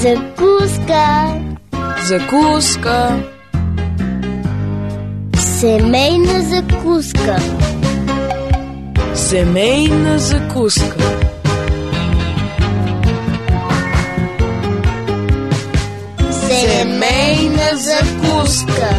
Закуска. Закуска. Семейна закуска. Семейна закуска. Семейна закуска.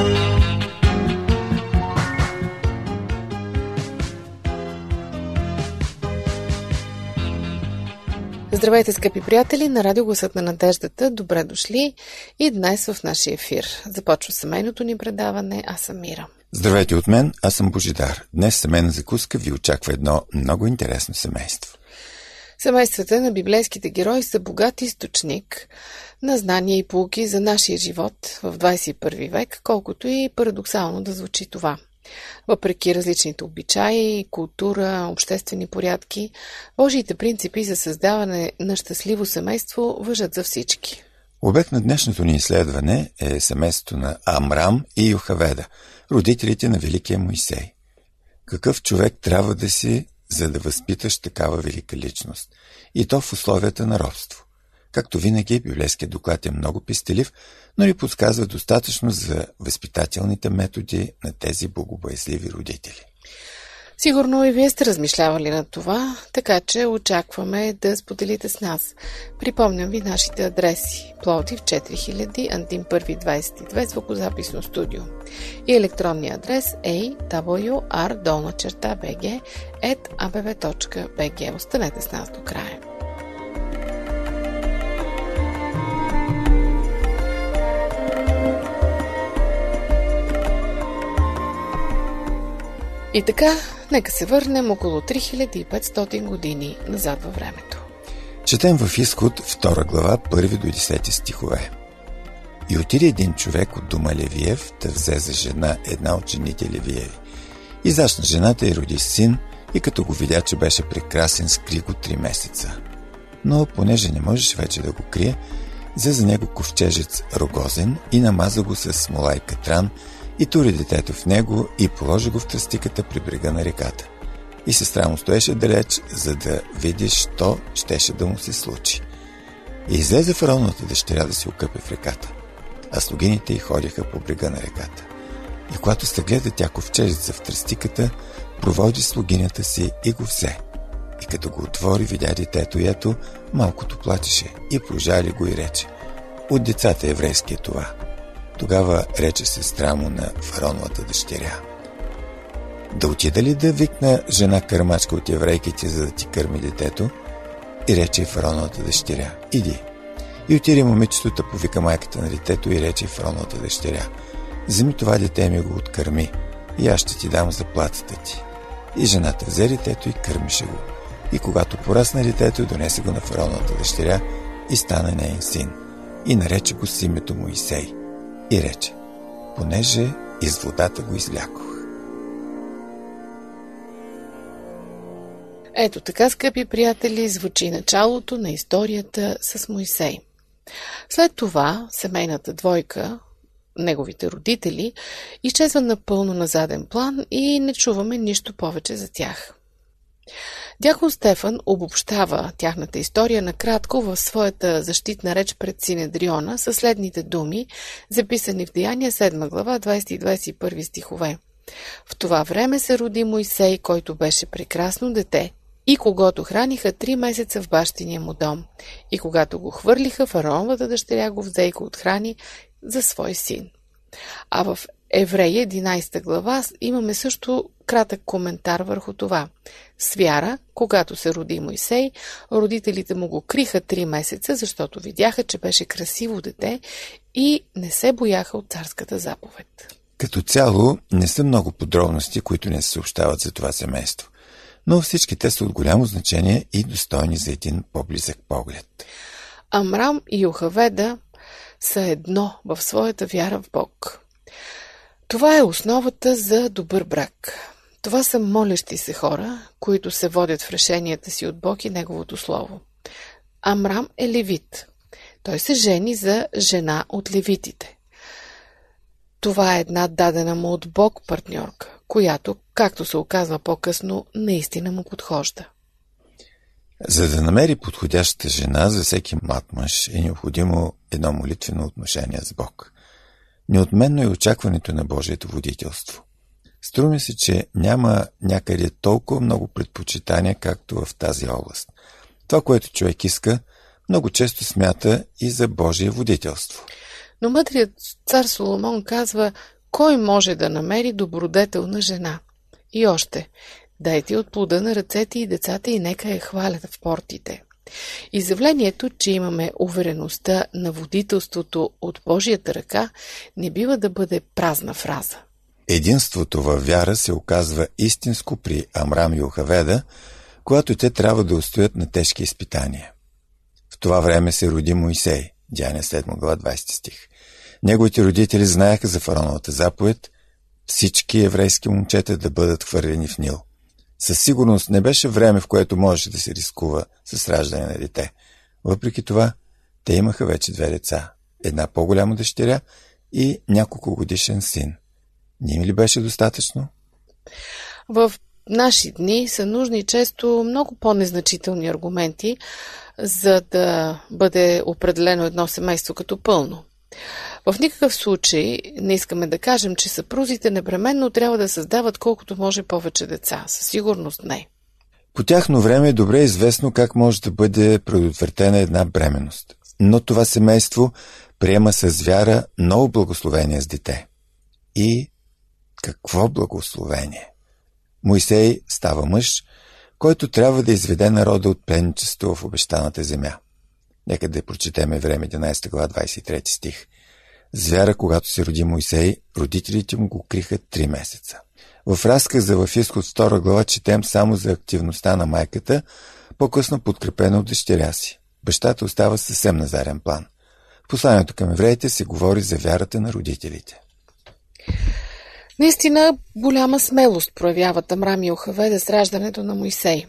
Здравейте, скъпи приятели! На радио Гласът на надеждата. Добре дошли и днес в нашия ефир. Започва семейното ни предаване. Аз съм Мира. Здравейте от мен, аз съм Божидар. Днес семейна закуска ви очаква едно много интересно семейство. Семействата на библейските герои са богат източник на знания и полки за нашия живот в 21 век, колкото и парадоксално да звучи това. Въпреки различните обичаи, култура, обществени порядки, Божиите принципи за създаване на щастливо семейство въжат за всички. Обект на днешното ни изследване е семейството на Амрам и Йохаведа, родителите на Великия Моисей. Какъв човек трябва да си, за да възпиташ такава велика личност? И то в условията на робство. Както винаги, библейският доклад е много пестелив, но ни подсказва достатъчно за възпитателните методи на тези богобоязливи родители. Сигурно и вие сте размишлявали на това, така че очакваме да споделите с нас. Припомням ви нашите адреси. Пловдив 4000, Антим 1 22, звукозаписно студио. И електронния адрес awr долна черта bg at abv.bg. Останете с нас до края. И така, нека се върнем около 3500 години назад във времето. Четем в изход 2 глава, 1 до 10 стихове. И отиде един човек от дома Левиев да взе за жена една от жените Левиеви. И зашна жената и роди син, и като го видя, че беше прекрасен, скри го три месеца. Но понеже не можеш вече да го крие, взе за него ковчежец рогозен и намаза го с смола и катран и тури детето в него и положи го в тръстиката при брега на реката. И сестра му стоеше далеч, за да види, що щеше да му се случи. И излезе фараоновата дъщеря да се окъпе в реката, а слугините й ходиха по брега на реката. И когато се гледа тя ковчежица в тръстиката, проводи слугинята си и го взе. И като го отвори, видя детето и ето, малкото плачеше и прожали го и рече. От децата еврейски е това – тогава рече сестра му на фароновата дъщеря. Да отида ли да викна жена кърмачка от еврейките, за да ти кърми детето? И рече фароновата дъщеря. Иди. И отиде момичетото, повика майката на детето и рече фароновата дъщеря. Вземи това дете ми го откърми и аз ще ти дам заплатата ти. И жената взе детето и кърмише го. И когато порасна детето, донесе го на фароновата дъщеря и стана нейн син. И нарече го с името Моисей и рече, понеже из водата го излякох. Ето така, скъпи приятели, звучи началото на историята с Моисей. След това семейната двойка, неговите родители, изчезва напълно на заден план и не чуваме нищо повече за тях. Дякон Стефан обобщава тяхната история накратко в своята защитна реч пред Синедриона със следните думи, записани в Деяния 7 глава 20 и 21 стихове. В това време се роди Моисей, който беше прекрасно дете, и когато храниха три месеца в бащиния му дом. И когато го хвърлиха, фараоновата дъщеря го взе и го отхрани за свой син. А в Евреи 11 глава имаме също кратък коментар върху това. С вяра, когато се роди Мойсей, родителите му го криха три месеца, защото видяха, че беше красиво дете и не се бояха от царската заповед. Като цяло не са много подробности, които не се съобщават за това семейство, но всички те са от голямо значение и достойни за един по-близък поглед. Амрам и Йохаведа са едно в своята вяра в Бог. Това е основата за добър брак. Това са молещи се хора, които се водят в решенията си от Бог и Неговото Слово. Амрам е левит. Той се жени за жена от левитите. Това е една дадена му от Бог партньорка, която, както се оказва по-късно, наистина му подхожда. За да намери подходящата жена за всеки млад мъж е необходимо едно молитвено отношение с Бог. Неотменно е очакването на Божието водителство. Струми се, че няма някъде толкова много предпочитания, както в тази област. Това, което човек иска, много често смята и за Божие водителство. Но мъдрият цар Соломон казва, кой може да намери добродетелна жена? И още, дайте от плода на ръцете и децата и нека я хвалят в портите. Изявлението, че имаме увереността на водителството от Божията ръка, не бива да бъде празна фраза. Единството във вяра се оказва истинско при Амрам и Охаведа, когато те трябва да устоят на тежки изпитания. В това време се роди Моисей, Дяне 7 глава 20 стих. Неговите родители знаеха за фараоновата заповед всички еврейски момчета да бъдат хвърлени в Нил. Със сигурност не беше време, в което можеше да се рискува с раждане на дете. Въпреки това, те имаха вече две деца. Една по-голяма дъщеря и няколко годишен син. Не им ли беше достатъчно? В наши дни са нужни често много по-незначителни аргументи, за да бъде определено едно семейство като пълно. В никакъв случай не искаме да кажем, че съпрузите непременно трябва да създават колкото може повече деца. Със сигурност не. По тяхно време е добре известно как може да бъде предотвратена една бременност. Но това семейство приема с вяра ново благословение с дете. И какво благословение! Моисей става мъж, който трябва да изведе народа от пленничество в обещаната земя. Нека да прочетеме време 11 глава 23 стих. Звяра, когато се роди Моисей, родителите му го криха три месеца. В разказа в изход 2 глава четем само за активността на майката, по-късно подкрепена от дъщеря си. Бащата остава съвсем на зарен план. В посланието към евреите се говори за вярата на родителите. Наистина голяма смелост проявяват Амрам и Охаведа с раждането на Моисей.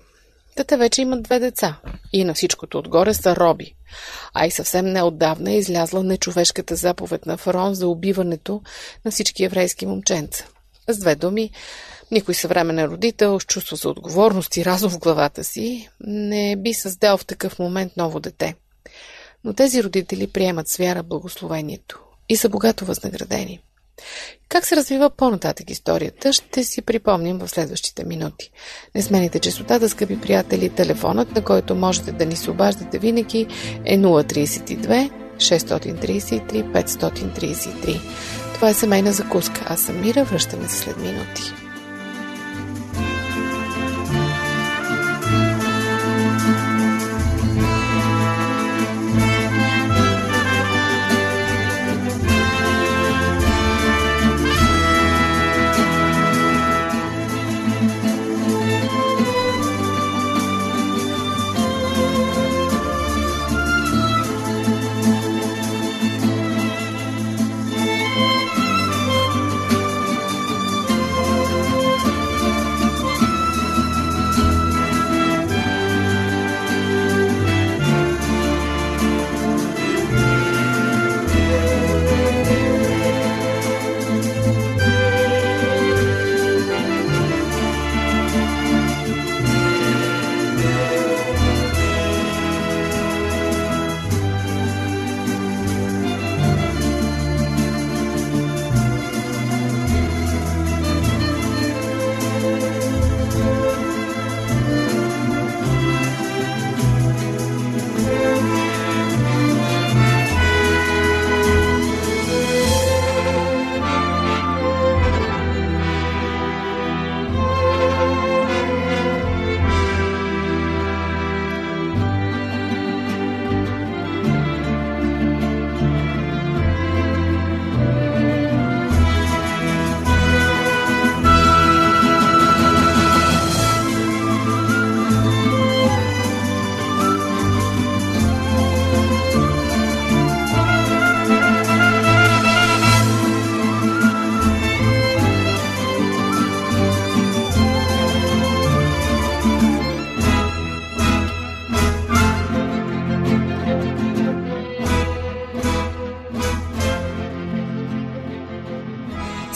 Те вече имат две деца и на всичкото отгоре са роби. А и съвсем неотдавна е излязла нечовешката заповед на фараон за убиването на всички еврейски момченца. С две думи, никой съвременен родител с чувство за отговорност и разум в главата си не би създал в такъв момент ново дете. Но тези родители приемат с вяра благословението и са богато възнаградени. Как се развива по-нататък историята, ще си припомним в следващите минути. Не смените частотата, скъпи приятели, телефонът, на който можете да ни се обаждате винаги е 032 633 533. Това е семейна закуска. Аз съм Мира, връщаме се след минути.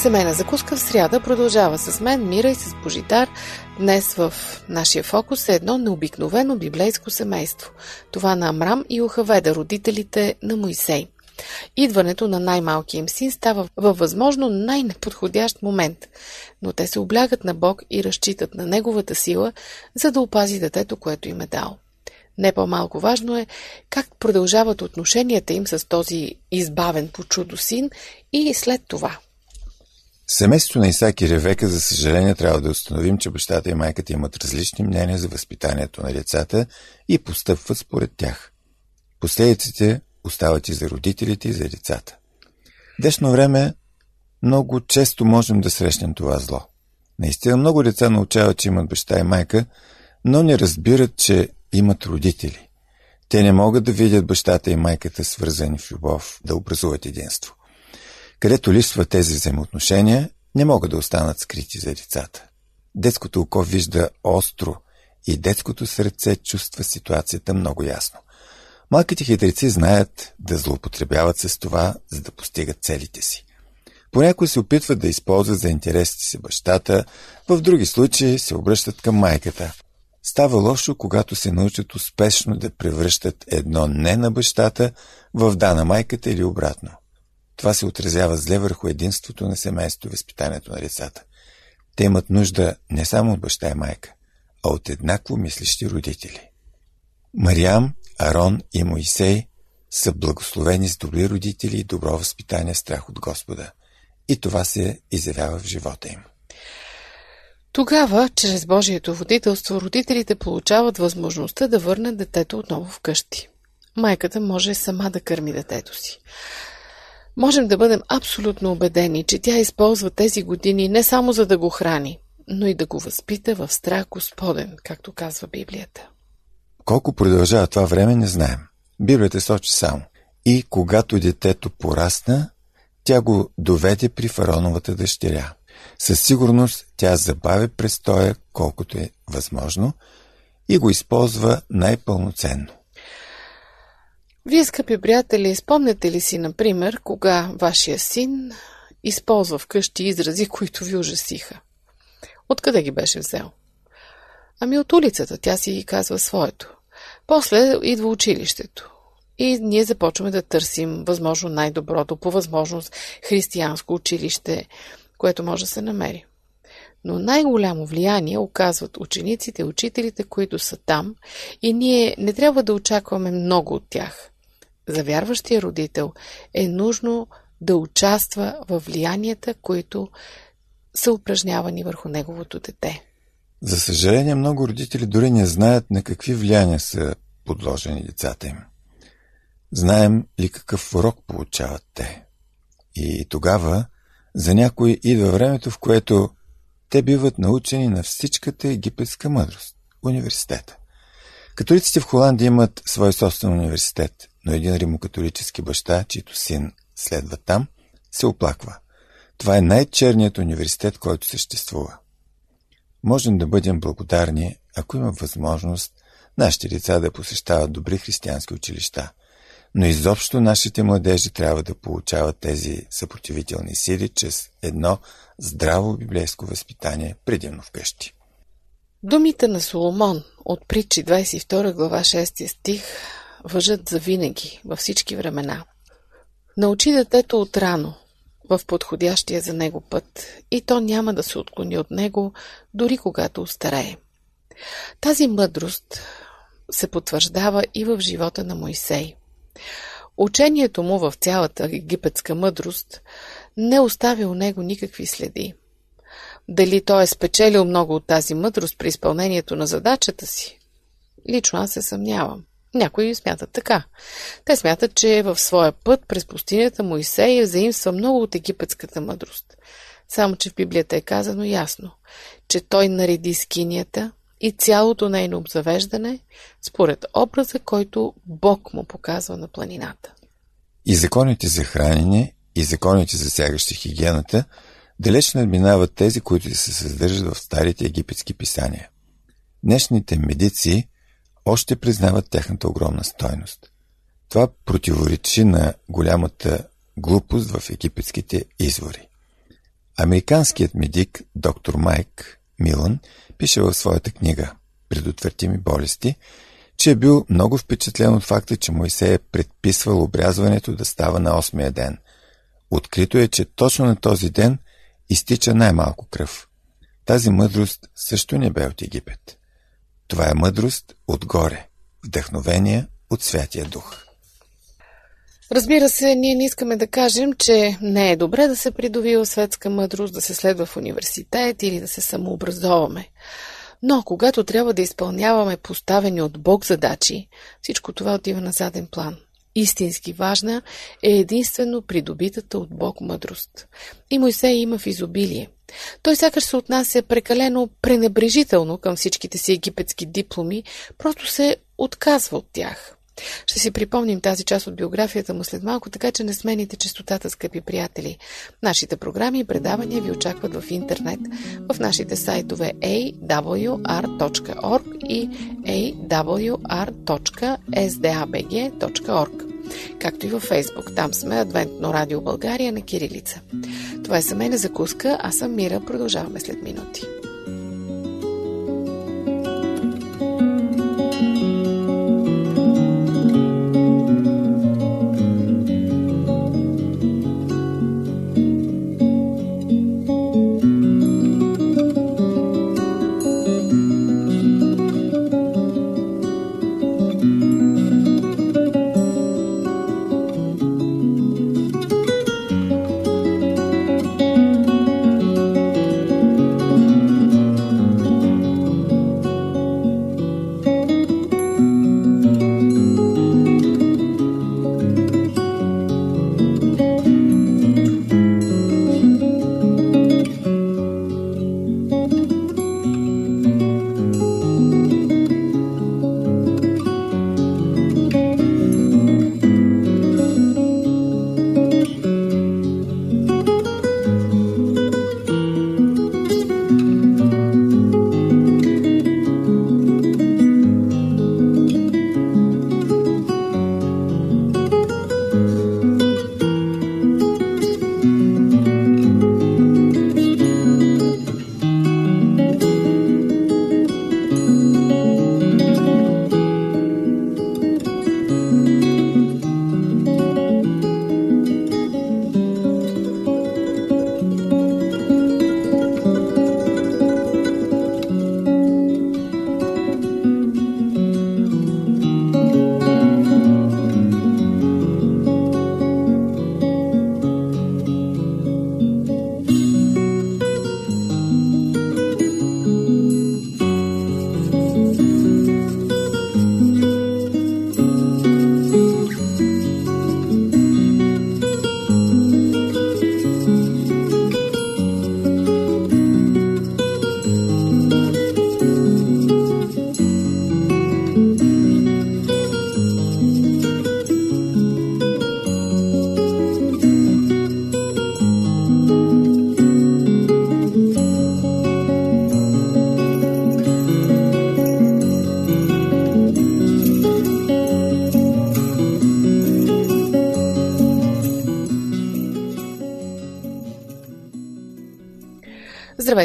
Семейна закуска в сряда продължава с мен, Мира и с Божидар. Днес в нашия фокус е едно необикновено библейско семейство. Това на Амрам и Охаведа, родителите на Моисей. Идването на най-малкия им син става във възможно най-неподходящ момент, но те се облягат на Бог и разчитат на Неговата сила, за да опази детето, което им е дал. Не по-малко важно е как продължават отношенията им с този избавен по чудо син и след това. Семейството на Исаак и Ревека, за съжаление, трябва да установим, че бащата и майката имат различни мнения за възпитанието на децата и постъпват според тях. Последиците остават и за родителите, и за децата. В днешно време много често можем да срещнем това зло. Наистина много деца научават, че имат баща и майка, но не разбират, че имат родители. Те не могат да видят бащата и майката свързани в любов, да образуват единство. Където липсват тези взаимоотношения, не могат да останат скрити за децата. Детското око вижда остро и детското сърце чувства ситуацията много ясно. Малките хитреци знаят да злоупотребяват с това, за да постигат целите си. Понякога се опитват да използват за интересите си бащата, в други случаи се обръщат към майката. Става лошо, когато се научат успешно да превръщат едно не на бащата в да на майката или обратно. Това се отразява зле върху единството на семейството и възпитанието на децата. Те имат нужда не само от баща и майка, а от еднакво мислещи родители. Мариам, Арон и Моисей са благословени с добри родители и добро възпитание, страх от Господа. И това се изявява в живота им. Тогава, чрез Божието водителство, родителите получават възможността да върнат детето отново вкъщи. Майката може сама да кърми детето си. Можем да бъдем абсолютно убедени, че тя използва тези години не само за да го храни, но и да го възпита в страх Господен, както казва Библията. Колко продължава това време, не знаем. Библията сочи само. И когато детето порасна, тя го доведе при фароновата дъщеря. Със сигурност тя забави престоя колкото е възможно и го използва най-пълноценно. Вие, скъпи приятели, спомняте ли си, например, кога вашия син използва вкъщи изрази, които ви ужасиха? Откъде ги беше взел? Ами от улицата, тя си казва своето. После идва училището. И ние започваме да търсим възможно най-доброто, по възможност християнско училище, което може да се намери. Но най-голямо влияние оказват учениците учителите, които са там, и ние не трябва да очакваме много от тях. За вярващия родител е нужно да участва в влиянията, които са упражнявани върху неговото дете. За съжаление, много родители дори не знаят на какви влияния са подложени децата им. Знаем ли какъв урок получават те? И тогава за някои идва времето, в което те биват научени на всичката египетска мъдрост – университета. Католиците в Холандия имат свой собствен университет, но един римокатолически баща, чийто син следва там, се оплаква. Това е най-черният университет, който съществува. Можем да бъдем благодарни, ако има възможност нашите деца да посещават добри християнски училища. Но изобщо нашите младежи трябва да получават тези съпротивителни сили чрез едно здраво библейско възпитание предимно вкъщи. Думите на Соломон от притчи 22 глава 6 стих въжат за винаги, във всички времена. Научи детето от рано, в подходящия за него път, и то няма да се отклони от него, дори когато устарее. Тази мъдрост се потвърждава и в живота на Моисей. Учението му в цялата египетска мъдрост не остави у него никакви следи. Дали той е спечелил много от тази мъдрост при изпълнението на задачата си? Лично аз се съмнявам. Някои смятат така. Те смятат, че в своя път през пустинята Моисей е заимства много от египетската мъдрост. Само, че в Библията е казано ясно, че той нареди скинията и цялото нейно обзавеждане според образа, който Бог му показва на планината. И законите за хранене, и законите засягащи хигиената далеч надминават тези, които се съдържат в старите египетски писания. Днешните медици още признават тяхната огромна стойност. Това противоречи на голямата глупост в египетските извори. Американският медик доктор Майк Милан пише в своята книга «Предотвратими болести», че е бил много впечатлен от факта, че Моисей е предписвал обрязването да става на 8-я ден. Открито е, че точно на този ден изтича най-малко кръв. Тази мъдрост също не бе от Египет. Това е мъдрост отгоре, вдъхновение от Святия Дух. Разбира се, ние не искаме да кажем, че не е добре да се придобива светска мъдрост, да се следва в университет или да се самообразоваме. Но когато трябва да изпълняваме поставени от Бог задачи, всичко това отива на заден план. Истински важна е единствено придобитата от Бог мъдрост. И Мойсей има в изобилие. Той сякаш се отнася прекалено пренебрежително към всичките си египетски дипломи, просто се отказва от тях. Ще си припомним тази част от биографията му след малко, така че не смените частотата, скъпи приятели. Нашите програми и предавания ви очакват в интернет, в нашите сайтове awr.org и awr.sdabg.org както и във Фейсбук. Там сме Адвентно радио България на Кирилица. Това е семейна закуска, аз съм Мира. Продължаваме след минути.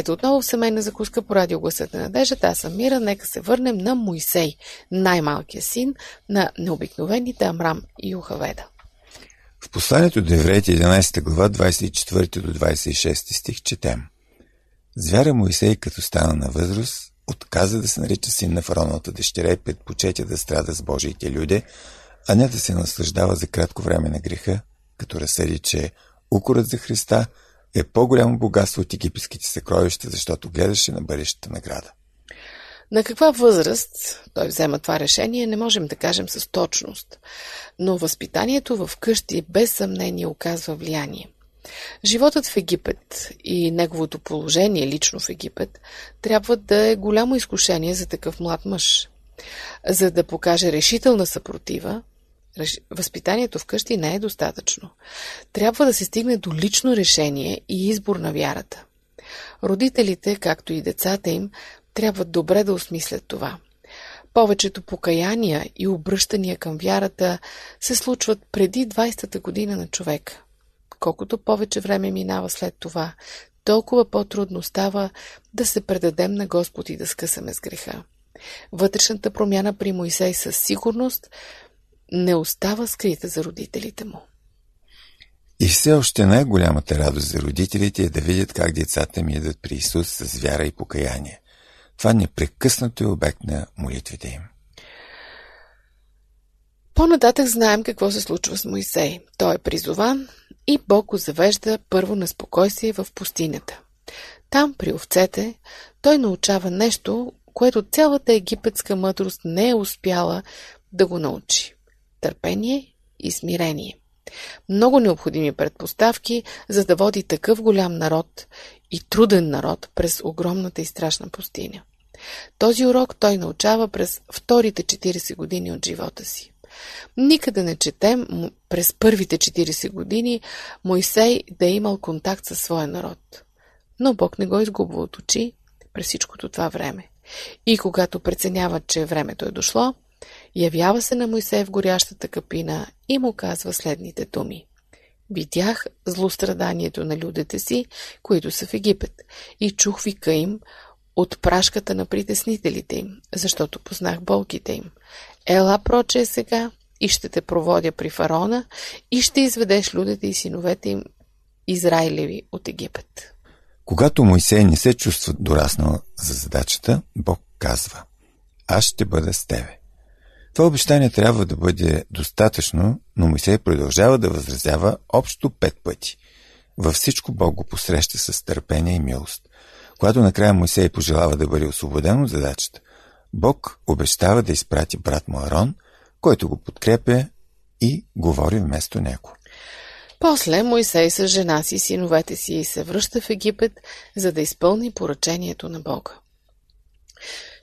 Здравейте отново в семейна закуска по радио Гласът на надеждата. Аз съм Мира. Нека се върнем на Моисей, най-малкият син на необикновените Амрам и Юхаведа. В посланието до евреите 11 глава 24 до 26 стих четем. Звяра Моисей, като стана на възраст, отказа да се нарича син на фароновата дъщеря и предпочетя да страда с Божиите люде, а не да се наслаждава за кратко време на греха, като разсъди, че укорът за Христа – е по-голямо богатство от египетските съкровища, защото гледаше на бъдещата награда. На каква възраст той взема това решение, не можем да кажем с точност, но възпитанието в къщи без съмнение оказва влияние. Животът в Египет и неговото положение лично в Египет трябва да е голямо изкушение за такъв млад мъж. За да покаже решителна съпротива, Възпитанието вкъщи не е достатъчно. Трябва да се стигне до лично решение и избор на вярата. Родителите, както и децата им, трябва добре да осмислят това. Повечето покаяния и обръщания към вярата се случват преди 20-та година на човека. Колкото повече време минава след това, толкова по-трудно става да се предадем на Господ и да скъсаме с греха. Вътрешната промяна при Моисей със сигурност не остава скрита за родителите му. И все още най-голямата радост за родителите е да видят как децата ми идват при Исус с вяра и покаяние. Това непрекъснато е обект на молитвите им. По-нататък знаем какво се случва с Моисей. Той е призован и Бог го завежда първо на спокойствие в пустинята. Там, при овцете, той научава нещо, което цялата египетска мъдрост не е успяла да го научи. Търпение и смирение. Много необходими предпоставки, за да води такъв голям народ и труден народ през огромната и страшна пустиня. Този урок той научава през вторите 40 години от живота си. Никъде не четем през първите 40 години Мойсей да е имал контакт със своя народ. Но Бог не го изгубва от очи през всичкото това време. И когато преценява, че времето е дошло, явява се на Мойсей в горящата капина и му казва следните думи. Видях злостраданието на людите си, които са в Египет, и чух вика им от прашката на притеснителите им, защото познах болките им. Ела проче сега и ще те проводя при фараона и ще изведеш людите и синовете им Израилеви от Египет. Когато Моисей не се чувства дораснал за задачата, Бог казва Аз ще бъда с тебе. Това обещание трябва да бъде достатъчно, но Моисей продължава да възразява общо пет пъти. Във всичко Бог го посреща с търпение и милост. Когато накрая Моисей пожелава да бъде освободен от задачата, Бог обещава да изпрати брат му Арон, който го подкрепя и говори вместо него. После Моисей с жена си синовете си и се връща в Египет, за да изпълни поръчението на Бога.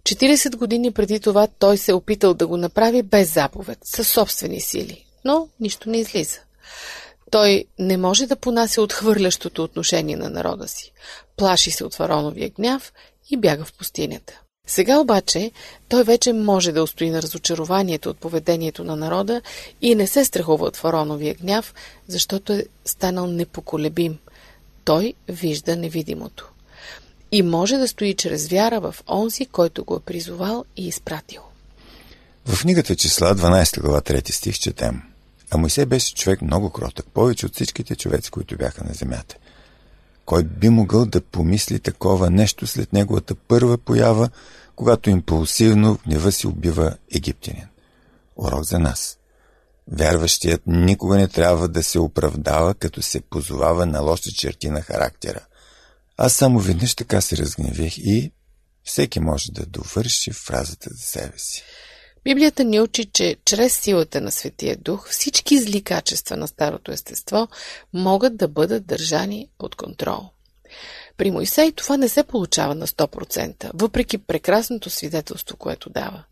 40 години преди това той се е опитал да го направи без заповед, със собствени сили, но нищо не излиза. Той не може да понася отхвърлящото отношение на народа си. Плаши се от фароновия гняв и бяга в пустинята. Сега обаче той вече може да устои на разочарованието от поведението на народа и не се страхува от фароновия гняв, защото е станал непоколебим. Той вижда невидимото. И може да стои чрез вяра в онзи, който го е призовал и изпратил. В книгата числа 12 глава 3 стих четем – а Моисей беше човек много кротък, повече от всичките човеци, които бяха на земята. Кой би могъл да помисли такова нещо след неговата първа поява, когато импулсивно в гнева си убива египтянин? Урок за нас. Вярващият никога не трябва да се оправдава, като се позовава на лоши черти на характера. Аз само веднъж така се разгневих и всеки може да довърши фразата за себе си. Библията ни учи, че чрез силата на Светия Дух всички зли качества на старото естество могат да бъдат държани под контрол. При Моисей това не се получава на 100%, въпреки прекрасното свидетелство, което дава.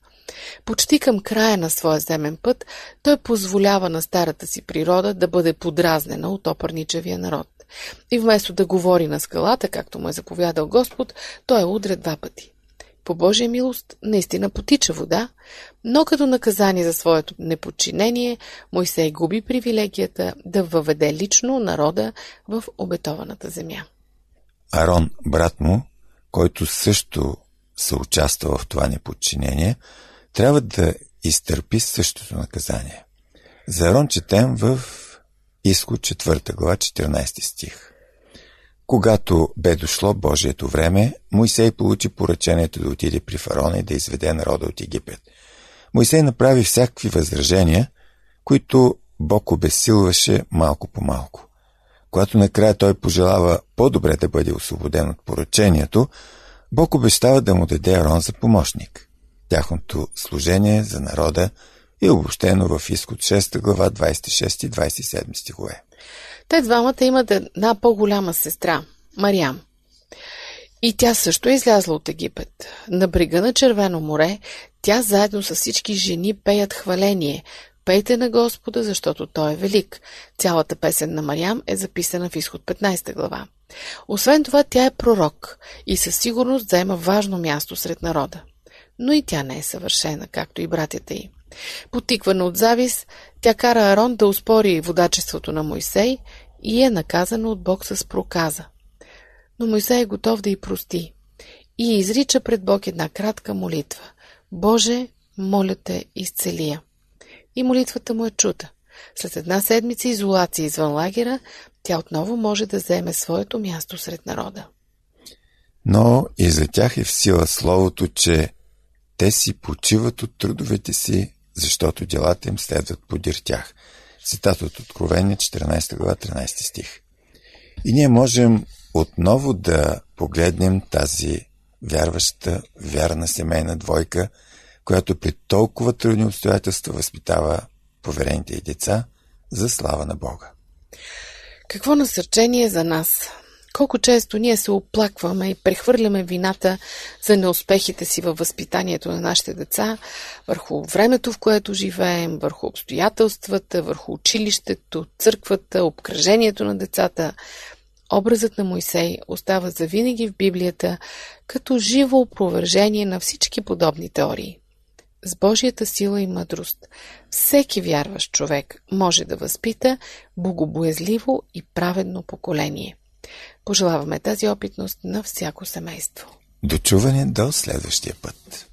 Почти към края на своя земен път, той позволява на старата си природа да бъде подразнена от опърничевия народ. И вместо да говори на скалата, както му е заповядал Господ, той е удря два пъти. По Божия милост наистина потича вода, но като наказание за своето неподчинение, Мойсей губи привилегията да въведе лично народа в обетованата земя. Арон, брат му, който също се участва в това неподчинение, трябва да изтърпи същото наказание. За Арон четем в Изход 4 глава 14 стих. Когато бе дошло Божието време, Моисей получи поръчението да отиде при фараона и да изведе народа от Египет. Моисей направи всякакви възражения, които Бог обесилваше малко по малко. Когато накрая той пожелава по-добре да бъде освободен от поръчението, Бог обещава да му даде Арон за помощник. Тяхното служение за народа е обобщено в изход 6 глава 26 и 27 стихове. Те двамата имат една по-голяма сестра, Мариам. И тя също е излязла от Египет. На брега на Червено море, тя заедно с всички жени пеят хваление. Пейте на Господа, защото Той е велик. Цялата песен на Мариам е записана в изход 15 глава. Освен това, тя е пророк и със сигурност заема важно място сред народа. Но и тя не е съвършена, както и братята й. Потиквана от завис, тя кара Арон да успори водачеството на Мойсей и е наказана от Бог с проказа. но Мойсей е готов да й прости и изрича пред Бог една кратка молитва. Боже, моля те, изцелия. И молитвата му е чута. След една седмица изолация извън лагера, тя отново може да заеме своето място сред народа. Но и за тях е в сила словото, че те си почиват от трудовете си, защото делата им следват подир тях. Цитат от Откровение, 14 глава, 13 стих. И ние можем отново да погледнем тази вярваща, вярна семейна двойка, която при толкова трудни обстоятелства възпитава поверените и деца за слава на Бога. Какво насърчение за нас? Колко често ние се оплакваме и прехвърляме вината за неуспехите си във възпитанието на нашите деца върху времето, в което живеем, върху обстоятелствата, върху училището, църквата, обкръжението на децата. Образът на Мойсей остава завинаги в Библията като живо опровержение на всички подобни теории. С Божията сила и мъдрост всеки вярващ човек може да възпита богобоязливо и праведно поколение. Пожелаваме тази опитност на всяко семейство. Дочуване до следващия път.